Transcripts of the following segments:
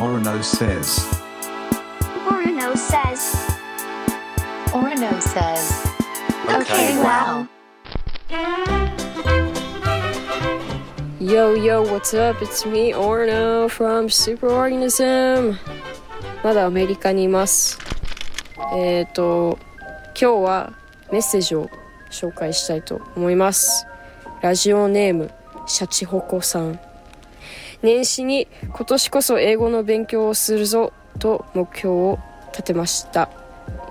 Orono says. Orono says. Orono says. Okay, wow. Yo, yo, what's up? It's me, Orno from Superorganism. まだアメリカにいます。えっ、ー、と、今日はメッセージを紹介したいと思います。ラジオネーム、シャチホコさん。年始に今年こそ英語の勉強をするぞと目標を立てました。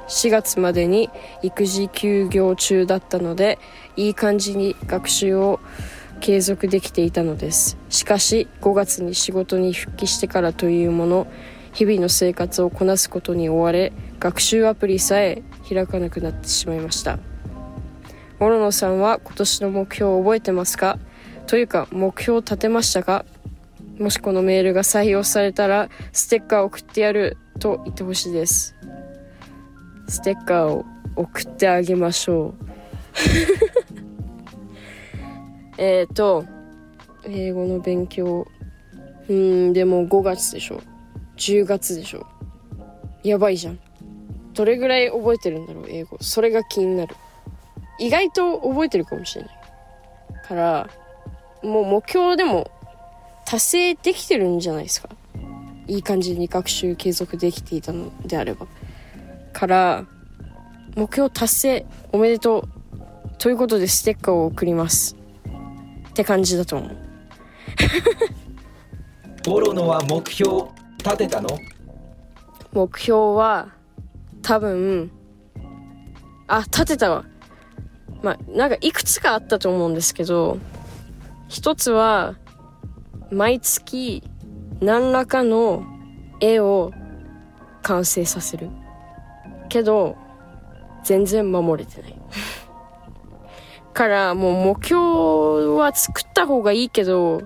4月までに育児休業中だったので、いい感じに学習を継続できていたのです。しかし5月に仕事に復帰してからというもの日々の生活をこなすことに追われ学習アプリさえ開かなくなってしまいました。モロノさんは今年の目標を覚えてますか？というか目標を立てましたか？もしこのメールが採用されたらステッカーを送ってやると言ってほしいですステッカーを送ってあげましょう えっ、と、英語の勉強。うん、でも5月でしょ。10月でしょ。やばいじゃん。どれぐらい覚えてるんだろう、英語。それが気になる。意外と覚えてるかもしれない。から、もう目標でも達成できてるんじゃないですか？いい感じに学習継続できていたのであれば。から、目標達成おめでとう。ということでステッカーを送ります。って感じだと思う。ボロノは目標立てたの？目標は多分あ立てたわまあなんかいくつかあったと思うんですけど一つは毎月何らかの絵を完成させるけど全然守れてない からもう目標は作った方がいいけど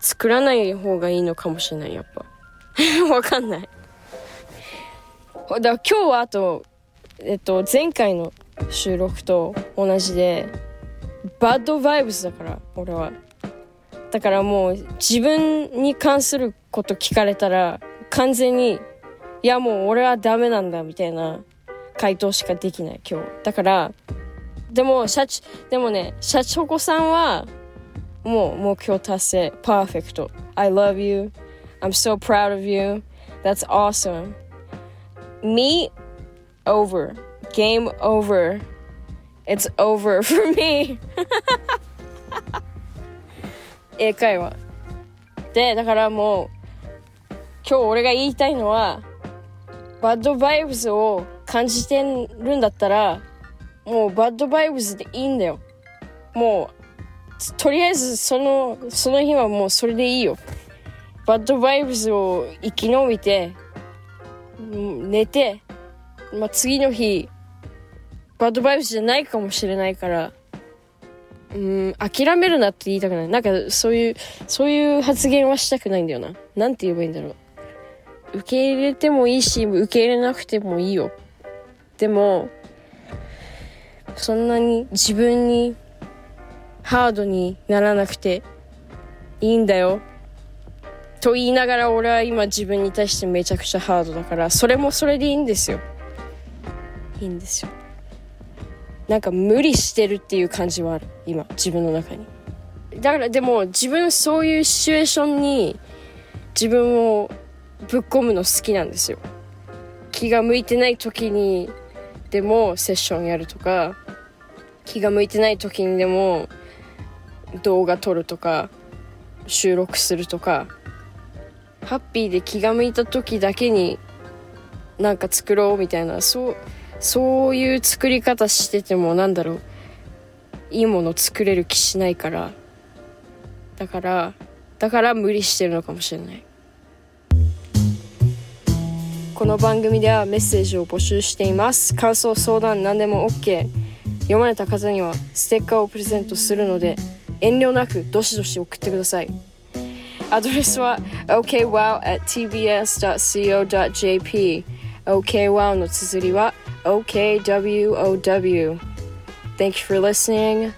作らない方がいいのかもしれないやっぱ わかんない。だから今日はあと、えっと、前回の収録と同じで、バッドバイブスだから、俺は。だからもう自分に関すること聞かれたら、完全に、いやもう俺はダメなんだみたいな回答しかできない今日。だから、でも、シャチ、でもね、シャチホコさんは、もう目標達成、パーフェクト。I love you. I'm so proud of you. That's awesome. Me, over. Game over. It's over for me. 英会話。で、だからもう、今日俺が言いたいのは、バッドバイブスを感じてるんだったら、もうバッドバイブスでいいんだよ。もう、とりあえずその、その日はもうそれでいいよ。バッドバイブスを生き延びて、寝て、まあ、次の日、バッドバイブスじゃないかもしれないから、うん、諦めるなって言いたくない。なんか、そういう、そういう発言はしたくないんだよな。なんて言えばいいんだろう。受け入れてもいいし、受け入れなくてもいいよ。でも、そんなに自分にハードにならなくていいんだよ。と言いながら俺は今自分に対してめちゃくちゃハードだからそれもそれでいいんですよいいんですよなんか無理してるっていう感じはある。今自分の中に。だからでも自分そういうシチュエーションに自分をぶっ込むの好きなんですよ。気が向いてない時にでもセッションやるとか気が向いてない時にでも動画撮るとか収録するとかハッピーで気が向いた時だけになんか作ろうみたいなそうそういう作り方しててもなんだろう。いいもの作れる気しないから。だからだから無理してるのかもしれない。この番組ではメッセージを募集しています。感想相談何でも OK 読まれた方にはステッカーをプレゼントするので遠慮なくどしどし送ってください。アドレスは okwow.tbs.co.jp okwow の綴りは okwow Thank you for listening.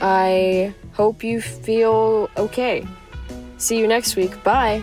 I hope you feel okay. See you next week. Bye.